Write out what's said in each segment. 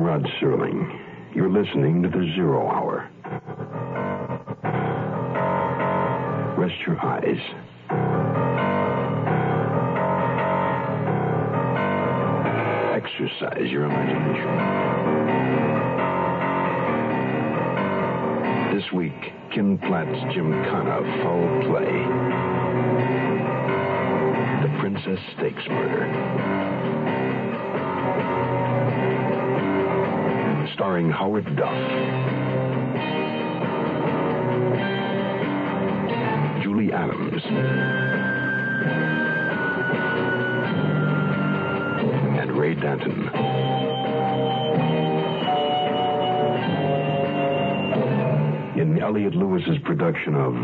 Rod Serling. You're listening to the Zero Hour. Rest your eyes. Exercise your imagination. This week, Ken Platt's Gymkhana Foul Play. The Princess Stakes Murder. Starring Howard Duff. Julie Adams. And Ray Danton. In Elliott Lewis's production of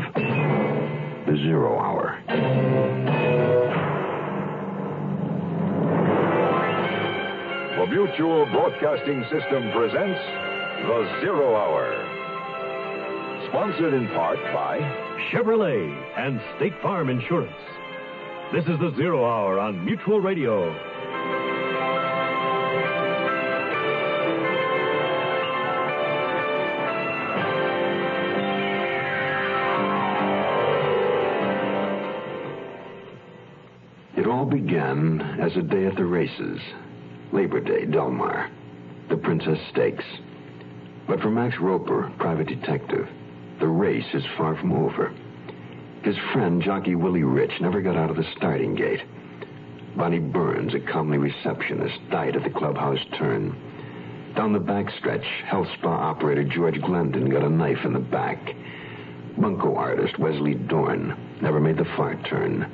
The Zero Hour. The Mutual Broadcasting System presents The Zero Hour. Sponsored in part by Chevrolet and State Farm Insurance. This is The Zero Hour on Mutual Radio. It all began as a day at the races. Labor Day, Del Mar. The Princess Stakes. But for Max Roper, private detective, the race is far from over. His friend, jockey Willie Rich, never got out of the starting gate. Bonnie Burns, a comely receptionist, died at the clubhouse turn. Down the backstretch, health spa operator George Glendon got a knife in the back. Bunko artist Wesley Dorn never made the far turn.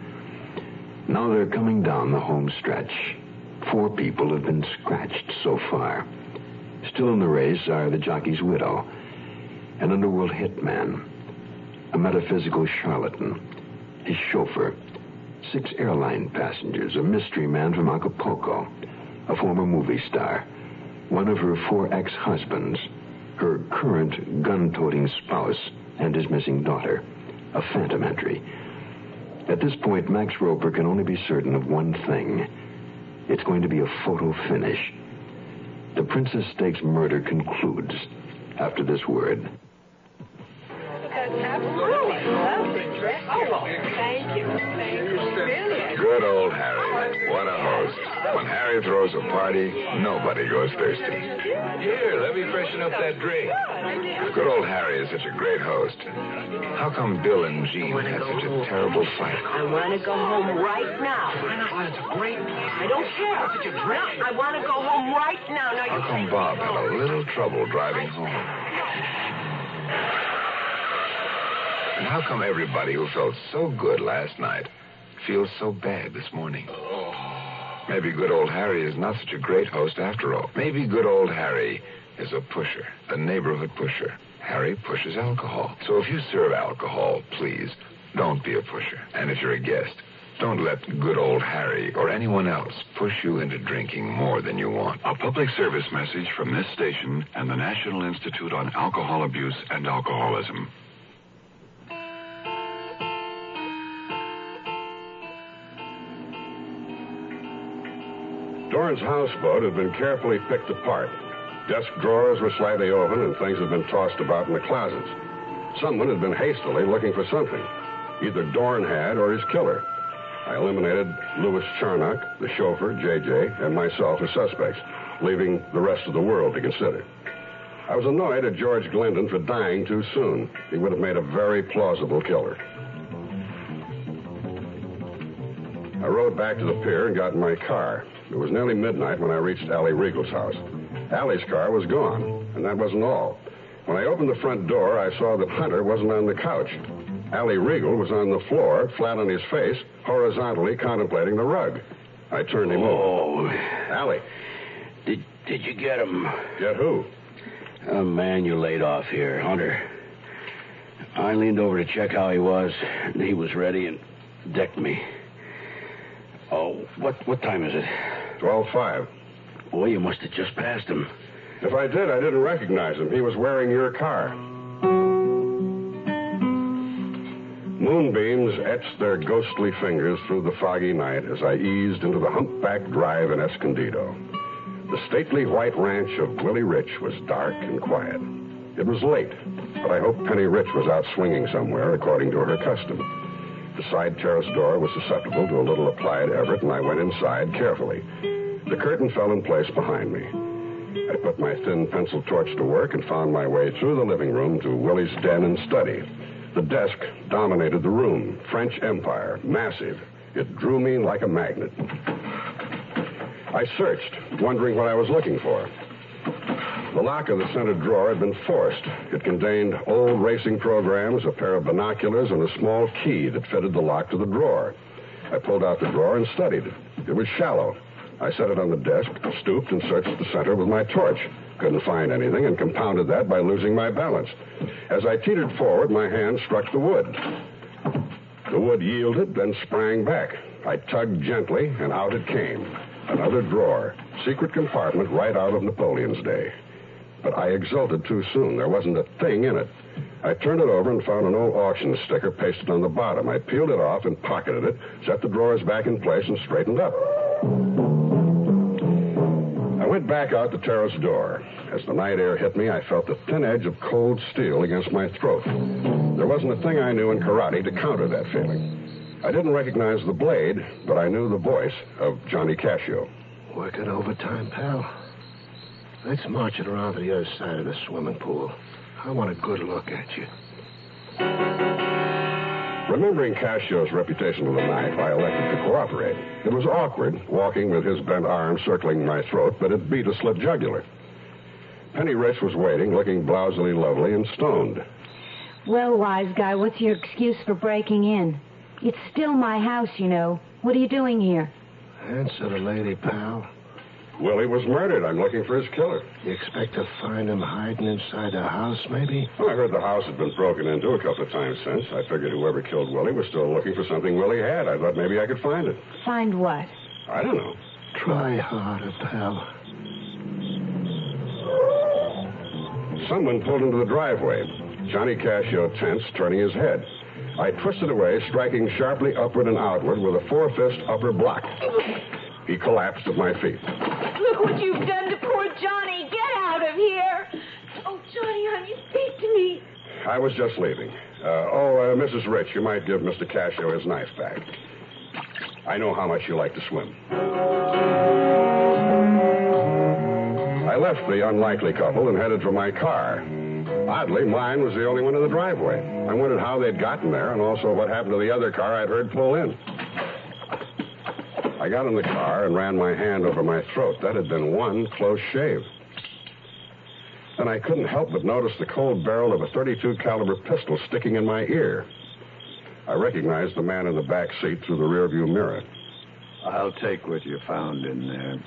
Now they're coming down the home stretch. Four people have been scratched so far. Still in the race are the jockey's widow, an underworld hitman, a metaphysical charlatan, his chauffeur, six airline passengers, a mystery man from Acapulco, a former movie star, one of her four ex husbands, her current gun toting spouse, and his missing daughter, a phantom entry. At this point, Max Roper can only be certain of one thing. It's going to be a photo finish. The Princess Stakes murder concludes after this word. Lovely dress. Oh, thank you. Thank you. Brilliant. Good old Harry. What a host. When Harry throws a party, nobody goes thirsty. Here, let me freshen up that drink. Good old Harry is such a great host. How come Bill and Jean had such a terrible fight? I want to go home right now. Why it's a great I don't care. Such a drink. I want to go home right now. Now How you come Bob had a little trouble driving home? And how come everybody who felt so good last night feels so bad this morning? Oh. Maybe good old Harry is not such a great host after all. Maybe good old Harry is a pusher, a neighborhood pusher. Harry pushes alcohol. So if you serve alcohol, please don't be a pusher. And if you're a guest, don't let good old Harry or anyone else push you into drinking more than you want. A public service message from this station and the National Institute on Alcohol Abuse and Alcoholism. Dorn's houseboat had been carefully picked apart. Desk drawers were slightly open, and things had been tossed about in the closets. Someone had been hastily looking for something. Either Dorn had or his killer. I eliminated Louis Charnock, the chauffeur, JJ, and myself as suspects, leaving the rest of the world to consider. I was annoyed at George Glendon for dying too soon. He would have made a very plausible killer. I rode back to the pier and got in my car. It was nearly midnight when I reached Allie Regal's house. Allie's car was gone, and that wasn't all. When I opened the front door, I saw that Hunter wasn't on the couch. Allie Regal was on the floor, flat on his face, horizontally contemplating the rug. I turned him Oh. over. Allie. Did did you get him? Get who? A man you laid off here, Hunter. I leaned over to check how he was, and he was ready and decked me. What what time is it? Twelve five. Boy, you must have just passed him. If I did, I didn't recognize him. He was wearing your car. Moonbeams etched their ghostly fingers through the foggy night as I eased into the humpback drive in Escondido. The stately white ranch of Willie Rich was dark and quiet. It was late, but I hoped Penny Rich was out swinging somewhere according to her custom. The side terrace door was susceptible to a little applied effort, and I went inside carefully. The curtain fell in place behind me. I put my thin pencil torch to work and found my way through the living room to Willie's den and study. The desk dominated the room. French Empire, massive. It drew me like a magnet. I searched, wondering what I was looking for. The lock of the center drawer had been forced. It contained old racing programs, a pair of binoculars, and a small key that fitted the lock to the drawer. I pulled out the drawer and studied it. It was shallow. I set it on the desk, stooped, and searched the center with my torch. Couldn't find anything and compounded that by losing my balance. As I teetered forward, my hand struck the wood. The wood yielded, then sprang back. I tugged gently, and out it came. Another drawer. Secret compartment right out of Napoleon's day. But I exulted too soon. There wasn't a thing in it. I turned it over and found an old auction sticker pasted on the bottom. I peeled it off and pocketed it, set the drawers back in place, and straightened up. I went back out the terrace door. As the night air hit me, I felt the thin edge of cold steel against my throat. There wasn't a thing I knew in karate to counter that feeling. I didn't recognize the blade, but I knew the voice of Johnny Cascio. Working overtime, pal. Let's march it around to the other side of the swimming pool. I want a good look at you. Remembering Cascio's reputation with a knife, I elected to cooperate. It was awkward, walking with his bent arm circling my throat, but it beat a slit jugular. Penny Rich was waiting, looking blousily lovely and stoned. Well, wise guy, what's your excuse for breaking in? It's still my house, you know. What are you doing here? Answer the lady, pal. Willie was murdered. I'm looking for his killer. You expect to find him hiding inside the house, maybe? Well, I heard the house had been broken into a couple of times since. I figured whoever killed Willie was still looking for something Willie had. I thought maybe I could find it. Find what? I don't know. Try harder, pal. Someone pulled into the driveway. Johnny Cascio tense, turning his head. I twisted away, striking sharply upward and outward with a four-fist upper block. He collapsed at my feet. Look what you've done to poor Johnny. Get out of here. Oh, Johnny, honey, speak to me. I was just leaving. Uh, oh, uh, Mrs. Rich, you might give Mr. Cascio his knife back. I know how much you like to swim. I left the unlikely couple and headed for my car. Oddly, mine was the only one in the driveway. I wondered how they'd gotten there and also what happened to the other car I'd heard pull in. I got in the car and ran my hand over my throat. That had been one close shave. Then I couldn't help but notice the cold barrel of a 32 caliber pistol sticking in my ear. I recognized the man in the back seat through the rearview mirror. I'll take what you found in there.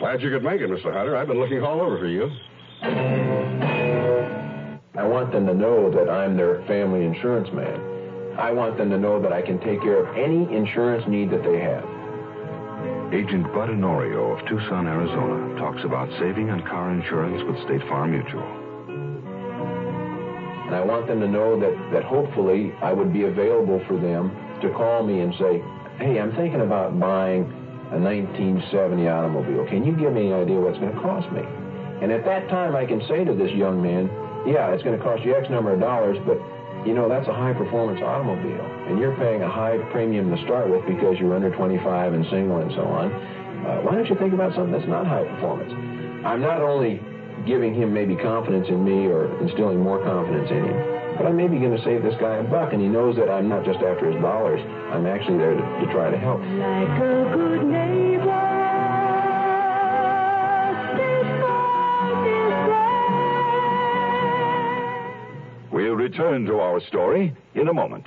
Glad you could make it, Mr. Hunter. I've been looking all over for you. I want them to know that I'm their family insurance man. I want them to know that I can take care of any insurance need that they have. Agent Bud Honorio of Tucson, Arizona, talks about saving on car insurance with State Farm Mutual. And I want them to know that, that hopefully I would be available for them to call me and say, hey, I'm thinking about buying a 1970 automobile. Can you give me an idea what it's going to cost me? And at that time, I can say to this young man, yeah, it's going to cost you X number of dollars, but you know, that's a high performance automobile. And you're paying a high premium to start with because you're under 25 and single and so on. Uh, why don't you think about something that's not high performance? I'm not only giving him maybe confidence in me or instilling more confidence in him, but I'm maybe going to save this guy a buck, and he knows that I'm not just after his dollars. I'm actually there to, to try to help. Like return to our story in a moment.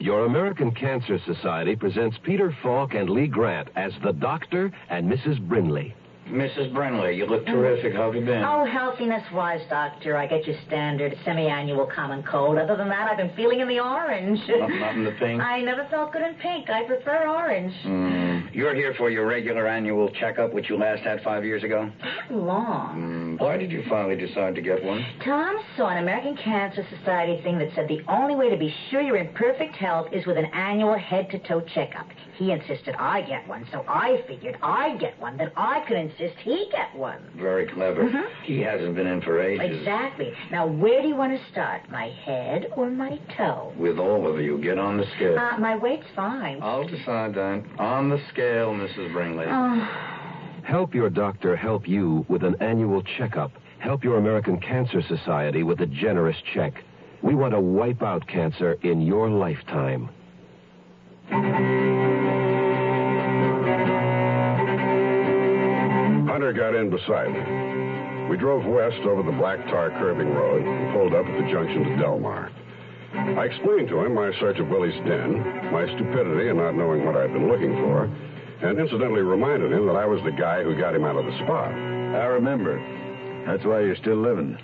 Your American Cancer Society presents Peter Falk and Lee Grant as the Doctor and Mrs. Brinley. Mrs. Brinley, you look terrific. How have you been? Oh, healthiness wise, doctor. I get your standard semi-annual common cold. Other than that, I've been feeling in the orange. Not, not in the pink? I never felt good in pink. I prefer orange. Mm. You're here for your regular annual checkup, which you last had five years ago? Long. Mm. Why did you finally decide to get one? Tom saw an American Cancer Society thing that said the only way to be sure you're in perfect health is with an annual head-to-toe checkup. He insisted I get one, so I figured I'd get one, that I could insist he get one. Very clever. Mhm. He hasn't been in for ages. Exactly. Now, where do you want to start? My head or my toe? With all of you, get on the scale. Uh, my weight's fine. I'll decide that. On the scale, Mrs. Brinley. Oh. Help your doctor help you with an annual checkup. Help your American Cancer Society with a generous check. We want to wipe out cancer in your lifetime. Got in beside me. We drove west over the black tar curving road and pulled up at the junction to Del Mar. I explained to him my search of Willie's den, my stupidity in not knowing what I'd been looking for, and incidentally reminded him that I was the guy who got him out of the spa. I remember. That's why you're still living.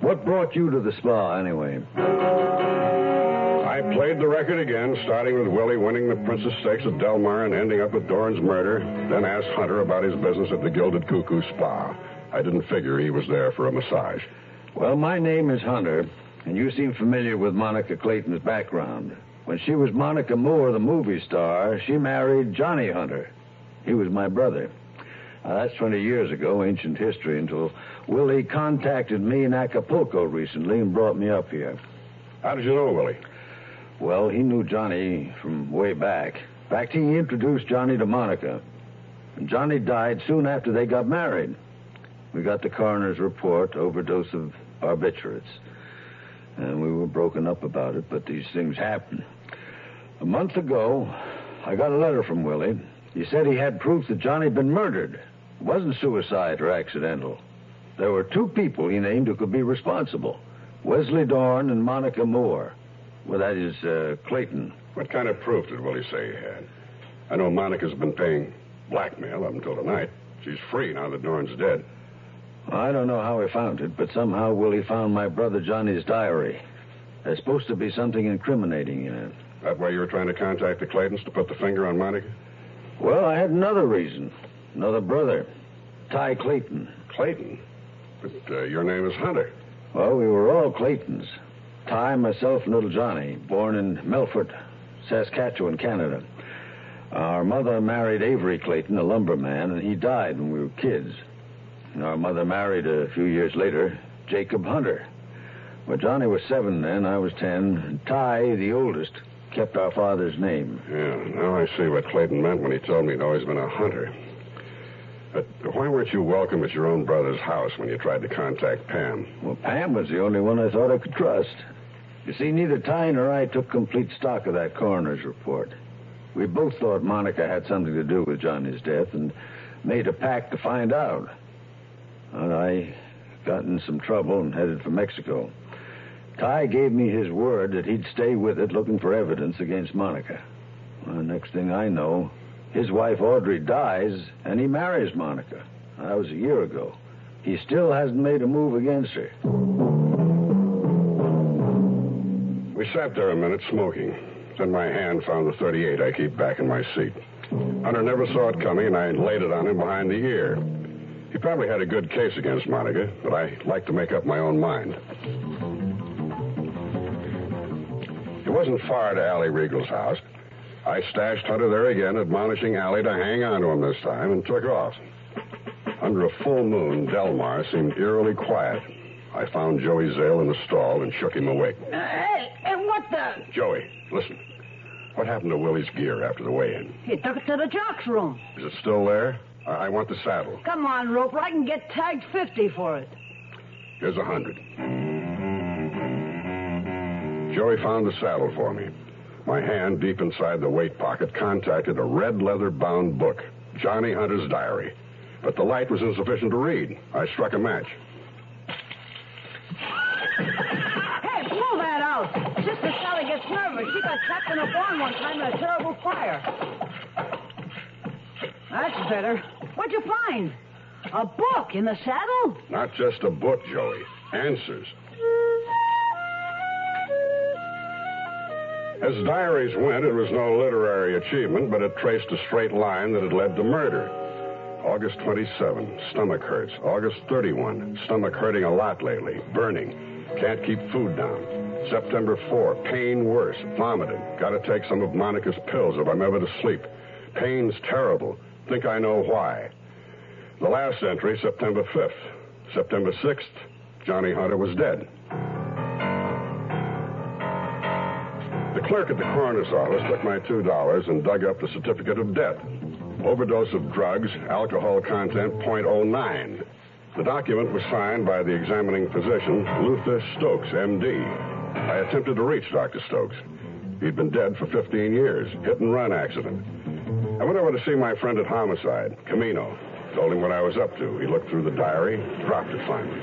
What brought you to the spa, anyway? I played the record again, starting with Willie winning the Princess Stakes at Del Mar and ending up with Dorn's murder, then asked Hunter about his business at the Gilded Cuckoo Spa. I didn't figure he was there for a massage. Well, my name is Hunter, and you seem familiar with Monica Clayton's background. When she was Monica Moore, the movie star, she married Johnny Hunter. He was my brother. Uh, that's 20 years ago, ancient history, until Willie contacted me in Acapulco recently and brought me up here. How did you know Willie? Well, he knew Johnny from way back. In fact, he introduced Johnny to Monica. And Johnny died soon after they got married. We got the coroner's report, overdose of barbiturates. And we were broken up about it, but these things happen. A month ago, I got a letter from Willie. He said he had proof that Johnny had been murdered. It wasn't suicide or accidental. There were two people he named who could be responsible Wesley Dorn and Monica Moore. Well, that is uh, Clayton. What kind of proof did Willie say he had? I know Monica's been paying blackmail up until tonight. She's free now that Dorn's dead. I don't know how he found it, but somehow Willie found my brother Johnny's diary. There's supposed to be something incriminating in it. That way you were trying to contact the Claytons to put the finger on Monica? Well, I had another reason. Another brother. Ty Clayton. Clayton? But uh, your name is Hunter. Well, we were all Claytons. Ty, myself, and little Johnny, born in Melfort, Saskatchewan, Canada. Our mother married Avery Clayton, a lumberman, and he died when we were kids. And our mother married a few years later Jacob Hunter. Well, Johnny was seven then, I was ten. And Ty, the oldest, kept our father's name. Yeah, now I see what Clayton meant when he told me he'd always been a hunter. But why weren't you welcome at your own brother's house when you tried to contact Pam? Well, Pam was the only one I thought I could trust. You see, neither Ty nor I took complete stock of that coroner's report. We both thought Monica had something to do with Johnny's death and made a pact to find out. And I got in some trouble and headed for Mexico. Ty gave me his word that he'd stay with it looking for evidence against Monica. Well, next thing I know, his wife Audrey dies and he marries Monica. That was a year ago. He still hasn't made a move against her. We sat there a minute smoking. Then my hand found the 38 I keep back in my seat. Hunter never saw it coming, and I laid it on him behind the ear. He probably had a good case against Monica, but I like to make up my own mind. It wasn't far to Allie Regal's house. I stashed Hunter there again, admonishing Allie to hang on to him this time, and took off. Under a full moon, Del Mar seemed eerily quiet. I found Joey Zale in the stall and shook him awake. Hey, what the? Joey, listen. What happened to Willie's gear after the weigh-in? He took it to the jock's room. Is it still there? I, I want the saddle. Come on, Roper. I can get tagged 50 for it. Here's a hundred. Joey found the saddle for me. My hand, deep inside the weight pocket, contacted a red leather bound book, Johnny Hunter's diary. But the light was insufficient to read. I struck a match. Hey, pull that out, Sally She got trapped in a barn one time in a terrible fire. That's better. What'd you find? A book in the saddle? Not just a book, Joey. Answers. As diaries went, it was no literary achievement, but it traced a straight line that had led to murder. August 27, stomach hurts. August 31, stomach hurting a lot lately, burning. Can't keep food down. September 4, pain worse, vomiting. Gotta take some of Monica's pills if I'm ever to sleep. Pain's terrible. Think I know why. The last entry, September 5th. September 6th, Johnny Hunter was dead. The clerk at the coroner's office took my $2 and dug up the certificate of death. Overdose of drugs, alcohol content .09. The document was signed by the examining physician, Luther Stokes, M.D. I attempted to reach Dr. Stokes. He'd been dead for 15 years, hit and run accident. I went over to see my friend at Homicide, Camino. Told him what I was up to. He looked through the diary, dropped it finally.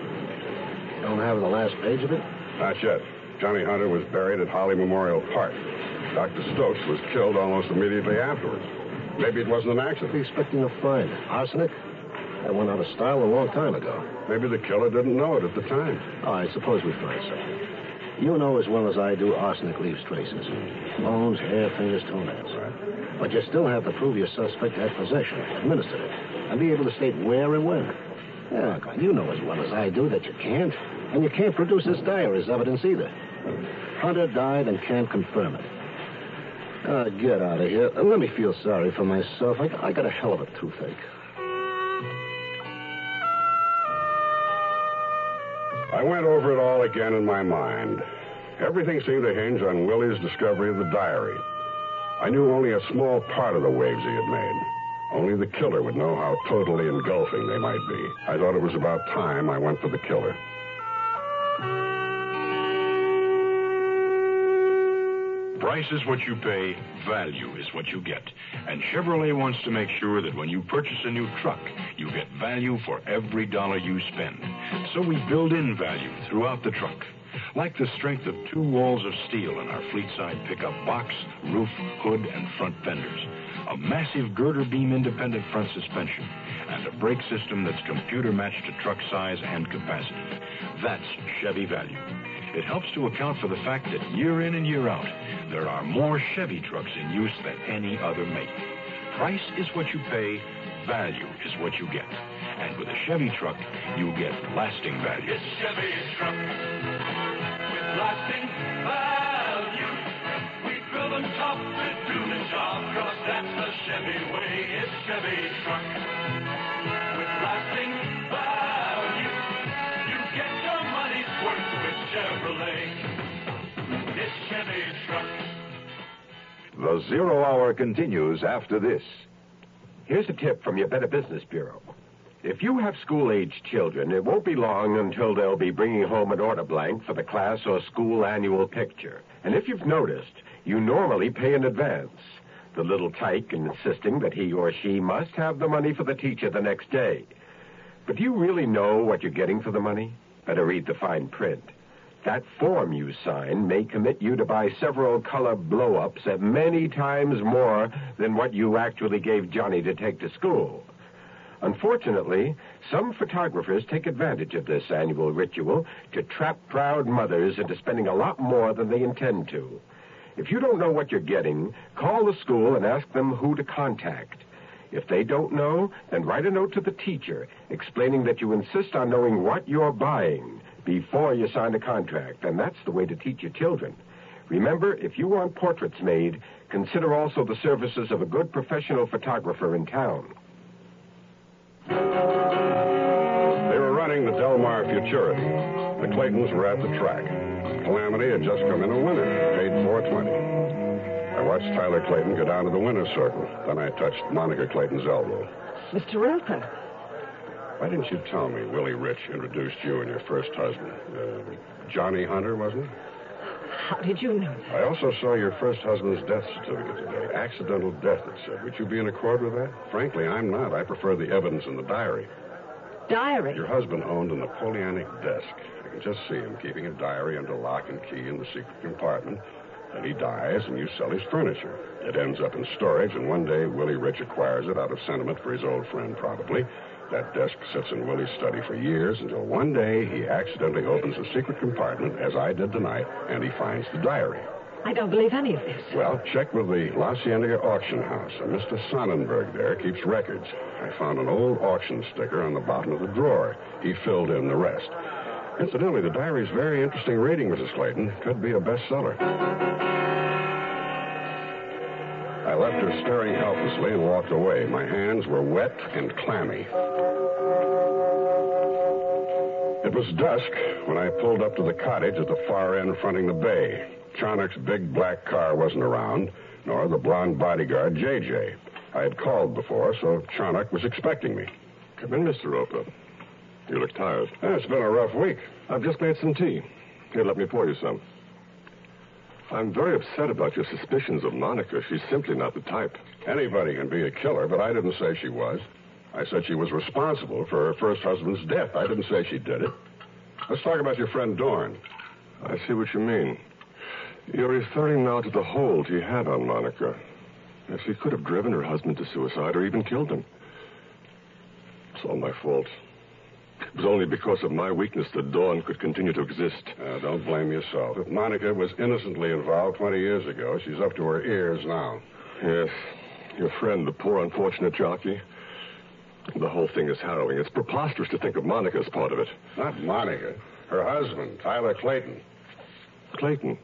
Don't have the last page of it? Not yet. Johnny Hunter was buried at Holly Memorial Park. Dr. Stokes was killed almost immediately afterwards. Maybe it wasn't an accident. What are you expecting to find? Arsenic? That went out of style a long time ago. Maybe the killer didn't know it at the time. Oh, I suppose we find something. You know as well as I do arsenic leaves traces. Bones, hair, fingers, toenails. But you still have to prove your suspect had possession, administered it, and be able to state where and when. Yeah, you know as well as I do that you can't. And you can't produce this diary as evidence either. Hunter died and can't confirm it. Uh, get out of here. Let me feel sorry for myself. I, I got a hell of a toothache. I went over it all again in my mind. Everything seemed to hinge on Willie's discovery of the diary. I knew only a small part of the waves he had made. Only the killer would know how totally engulfing they might be. I thought it was about time I went for the killer. Price is what you pay, value is what you get. And Chevrolet wants to make sure that when you purchase a new truck, you get value for every dollar you spend. So we build in value throughout the truck. Like the strength of two walls of steel in our fleet side pickup box, roof, hood, and front fenders. A massive girder beam independent front suspension. And a brake system that's computer matched to truck size and capacity. That's Chevy value. It helps to account for the fact that year in and year out, there are more Chevy trucks in use than any other make. Price is what you pay, value is what you get. And with a Chevy truck, you get lasting value. It's Chevy truck with lasting value. We drill them tough to do the job, cause that's the Chevy way. It's Chevy truck The Zero Hour continues after this. Here's a tip from your Better Business Bureau. If you have school aged children, it won't be long until they'll be bringing home an order blank for the class or school annual picture. And if you've noticed, you normally pay in advance. The little tyke insisting that he or she must have the money for the teacher the next day. But do you really know what you're getting for the money? Better read the fine print. That form you sign may commit you to buy several color blow ups at many times more than what you actually gave Johnny to take to school. Unfortunately, some photographers take advantage of this annual ritual to trap proud mothers into spending a lot more than they intend to. If you don't know what you're getting, call the school and ask them who to contact. If they don't know, then write a note to the teacher explaining that you insist on knowing what you're buying before you sign a contract, and that's the way to teach your children. Remember, if you want portraits made, consider also the services of a good professional photographer in town. They were running the Del Mar Futurity. The Claytons were at the track. Calamity had just come in a winner, paid 420. I watched Tyler Clayton go down to the winner's circle. Then I touched Monica Clayton's elbow. Mr. Wilton. Why didn't you tell me Willie Rich introduced you and your first husband? Uh, Johnny Hunter, wasn't it? How did you know? That? I also saw your first husband's death certificate today. Accidental death, it said. Would you be in accord with that? Frankly, I'm not. I prefer the evidence in the diary. diary. Your husband owned a Napoleonic desk. I can just see him keeping a diary under lock and key in the secret compartment. Then he dies, and you sell his furniture. It ends up in storage, and one day Willie Rich acquires it out of sentiment for his old friend, probably. That desk sits in Willie's study for years until one day he accidentally opens a secret compartment, as I did tonight, and he finds the diary. I don't believe any of this. Well, check with the La Cienega auction house. And Mr. Sonnenberg there keeps records. I found an old auction sticker on the bottom of the drawer. He filled in the rest. Incidentally, the diary's very interesting reading, Mrs. Clayton. Could be a bestseller. I left her staring helplessly and walked away. My hands were wet and clammy. It was dusk when I pulled up to the cottage at the far end fronting the bay. Charnock's big black car wasn't around, nor the blond bodyguard, J.J. I had called before, so Charnock was expecting me. Come in, Mr. Roper. You look tired. Yeah, it's been a rough week. I've just made some tea. Here, let me pour you some. I'm very upset about your suspicions of Monica. She's simply not the type. Anybody can be a killer, but I didn't say she was. I said she was responsible for her first husband's death. I didn't say she did it. Let's talk about your friend Dorn. I see what you mean. You're referring now to the hold he had on Monica. Yes, he could have driven her husband to suicide or even killed him. It's all my fault. It was only because of my weakness that Dorn could continue to exist. Uh, don't blame yourself. If Monica was innocently involved 20 years ago, she's up to her ears now. Yes. Your friend, the poor unfortunate jockey. The whole thing is harrowing. It's preposterous to think of Monica as part of it. Not Monica. Her husband, Tyler Clayton. Clayton?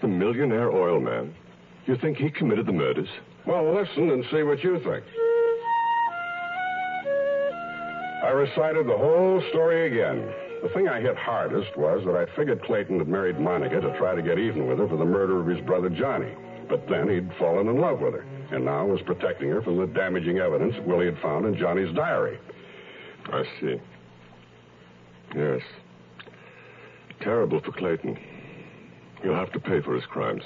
The millionaire oil man? You think he committed the murders? Well, listen and see what you think. Recited the whole story again. The thing I hit hardest was that I figured Clayton had married Monica to try to get even with her for the murder of his brother Johnny. But then he'd fallen in love with her, and now was protecting her from the damaging evidence Willie had found in Johnny's diary. I see. Yes. Terrible for Clayton. He'll have to pay for his crimes.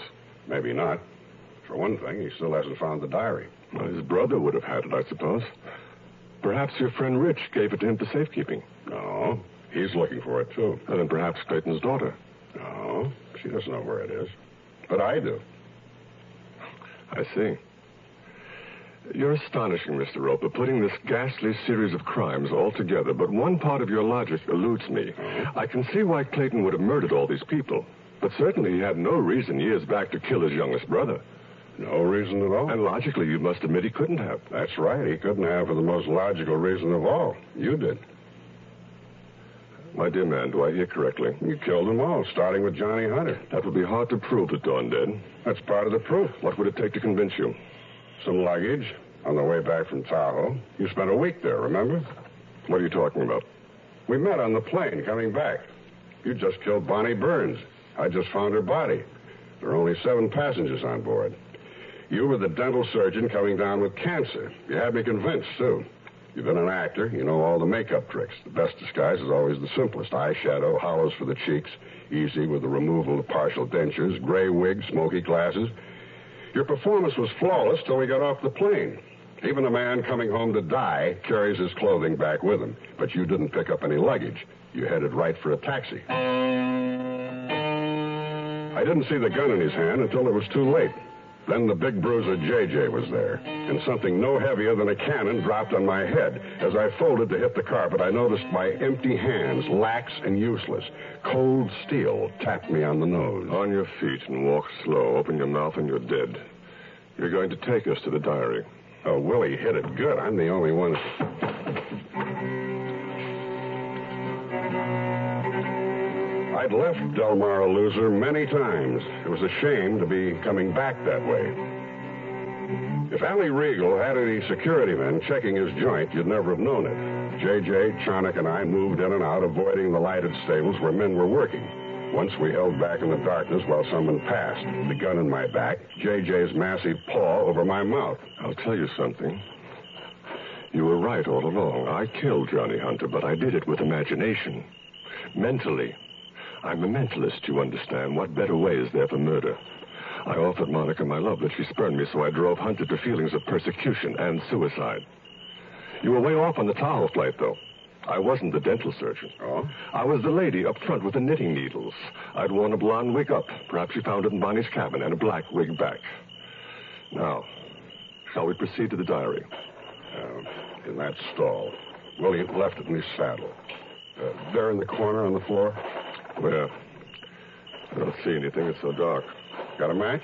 Maybe not. For one thing, he still hasn't found the diary. Well, his brother would have had it, I suppose. Perhaps your friend Rich gave it to him for safekeeping. No, he's looking for it, too. And then perhaps Clayton's daughter. No, she doesn't know where it is. But I do. I see. You're astonishing, Mr. Roper, putting this ghastly series of crimes all together, but one part of your logic eludes me. Mm-hmm. I can see why Clayton would have murdered all these people, but certainly he had no reason years back to kill his youngest brother. No reason at all. And logically, you must admit he couldn't have. That's right. He couldn't have for the most logical reason of all. You did. My dear man, do I hear correctly? You killed them all, starting with Johnny Hunter. That would be hard to prove that Dorn did. That's part of the proof. What would it take to convince you? Some luggage on the way back from Tahoe. You spent a week there, remember? What are you talking about? We met on the plane coming back. You just killed Bonnie Burns. I just found her body. There are only seven passengers on board. You were the dental surgeon coming down with cancer. You had me convinced, too. You've been an actor. You know all the makeup tricks. The best disguise is always the simplest. Eyeshadow, hollows for the cheeks, easy with the removal of partial dentures, gray wig, smoky glasses. Your performance was flawless till we got off the plane. Even a man coming home to die carries his clothing back with him. But you didn't pick up any luggage. You headed right for a taxi. I didn't see the gun in his hand until it was too late. Then the big bruiser JJ was there, and something no heavier than a cannon dropped on my head. As I folded to hit the carpet, I noticed my empty hands, lax and useless. Cold steel tapped me on the nose. On your feet and walk slow. Open your mouth and you're dead. You're going to take us to the diary. Oh, Willie hit it good. I'm the only one. I'd left Del Mar a loser many times. It was a shame to be coming back that way. If Allie Regal had any security men checking his joint, you'd never have known it. J.J., Charnock, and I moved in and out, avoiding the lighted stables where men were working. Once we held back in the darkness while someone passed, the gun in my back, J.J.'s massive paw over my mouth. I'll tell you something. You were right all along. I killed Johnny Hunter, but I did it with imagination. Mentally. I'm a mentalist, you understand. What better way is there for murder? I offered Monica my love, but she spurned me, so I drove Hunter to feelings of persecution and suicide. You were way off on the Tahoe flight, though. I wasn't the dental surgeon. Oh? I was the lady up front with the knitting needles. I'd worn a blonde wig up. Perhaps you found it in Bonnie's cabin, and a black wig back. Now, shall we proceed to the diary? Uh, in that stall. William left it in his saddle. Uh, there in the corner on the floor? Where? I don't see anything. It's so dark. Got a match?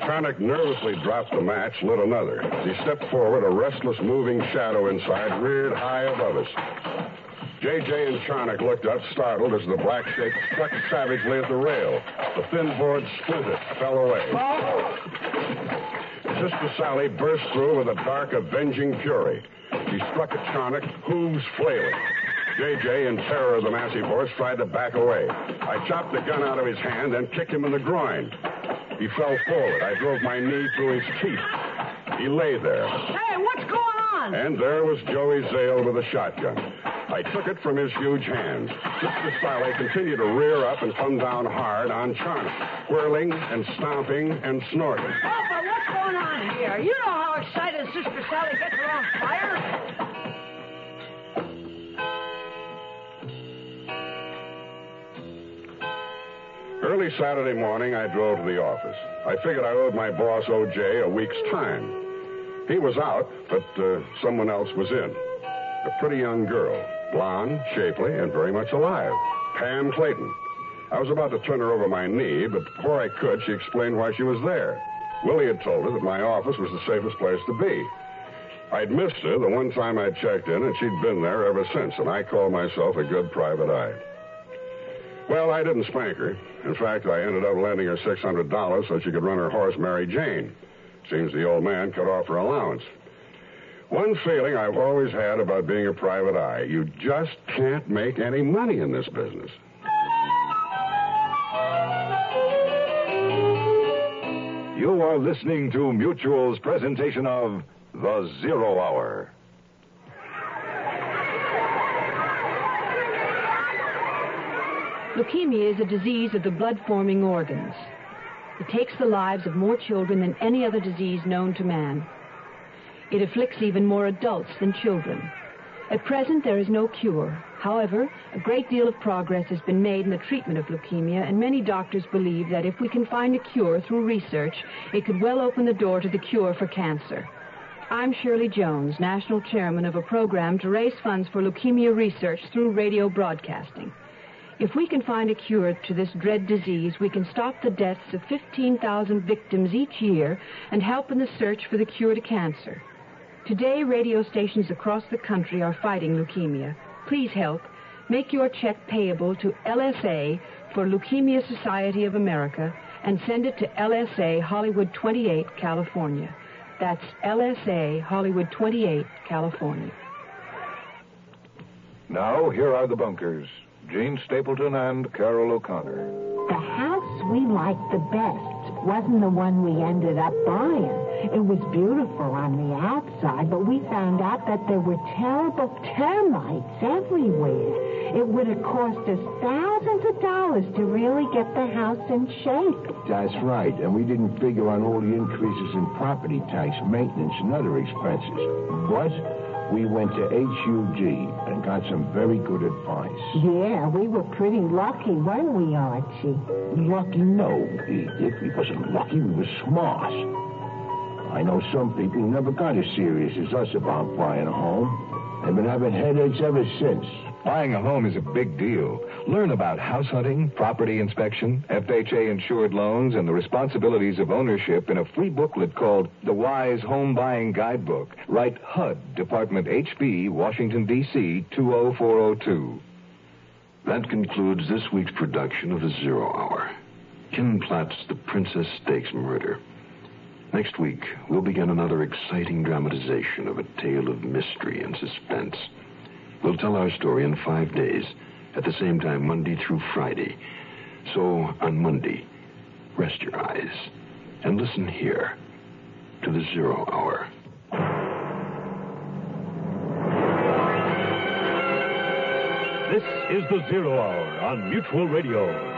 Charnock nervously dropped the match, lit another. As he stepped forward, a restless, moving shadow inside reared high above us. J.J. and Charnock looked up, startled, as the black shape struck savagely at the rail. The thin board splintered, fell away. Oh! Sister Sally burst through with a dark, avenging fury. She struck at Charnock, hooves flailing. J.J., in terror of the massive horse, tried to back away. I chopped the gun out of his hand and kicked him in the groin. He fell forward. I drove my knee through his teeth. He lay there. Hey, what's going on? And there was Joey Zale with a shotgun. I took it from his huge hands. Sister Sally continued to rear up and come down hard on Charnock, whirling and stomping and snorting. Papa, what's going on here? You know how excited Sister Sally gets around fire. Early Saturday morning, I drove to the office. I figured I owed my boss, O.J., a week's time. He was out, but uh, someone else was in. A pretty young girl, blonde, shapely, and very much alive. Pam Clayton. I was about to turn her over my knee, but before I could, she explained why she was there. Willie had told her that my office was the safest place to be. I'd missed her the one time I'd checked in, and she'd been there ever since, and I call myself a good private eye. Well, I didn't spank her. In fact, I ended up lending her $600 so she could run her horse, Mary Jane. Seems the old man cut off her allowance. One feeling I've always had about being a private eye you just can't make any money in this business. You are listening to Mutual's presentation of The Zero Hour. Leukemia is a disease of the blood-forming organs. It takes the lives of more children than any other disease known to man. It afflicts even more adults than children. At present, there is no cure. However, a great deal of progress has been made in the treatment of leukemia, and many doctors believe that if we can find a cure through research, it could well open the door to the cure for cancer. I'm Shirley Jones, National Chairman of a program to raise funds for leukemia research through radio broadcasting. If we can find a cure to this dread disease, we can stop the deaths of 15,000 victims each year and help in the search for the cure to cancer. Today, radio stations across the country are fighting leukemia. Please help. Make your check payable to LSA for Leukemia Society of America and send it to LSA Hollywood 28, California. That's LSA Hollywood 28, California. Now, here are the bunkers Jean Stapleton and Carroll O'Connor. The house we liked the best wasn't the one we ended up buying. It was beautiful on the outside, but we found out that there were terrible termites everywhere. It would have cost us thousands of dollars to really get the house in shape. That's right, and we didn't figure on all the increases in property tax, maintenance, and other expenses. But we went to HUD and got some very good advice. Yeah, we were pretty lucky, weren't we, Archie? Lucky? No, Edith. We wasn't lucky. We were smart. I know some people who never got as serious as us about buying a home. They've been having headaches ever since. Buying a home is a big deal. Learn about house hunting, property inspection, FHA insured loans, and the responsibilities of ownership in a free booklet called The Wise Home Buying Guidebook. Write HUD, Department HB, Washington, D.C. 20402. That concludes this week's production of The Zero Hour. Ken Platt's The Princess Stakes Murder. Next week, we'll begin another exciting dramatization of a tale of mystery and suspense. We'll tell our story in five days, at the same time, Monday through Friday. So, on Monday, rest your eyes and listen here to the Zero Hour. This is the Zero Hour on Mutual Radio.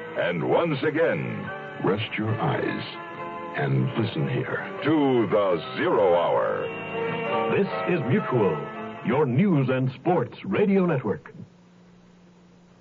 and once again, Rest your eyes and listen here. to the Zero Hour. This is Mutual, your news and sports radio network.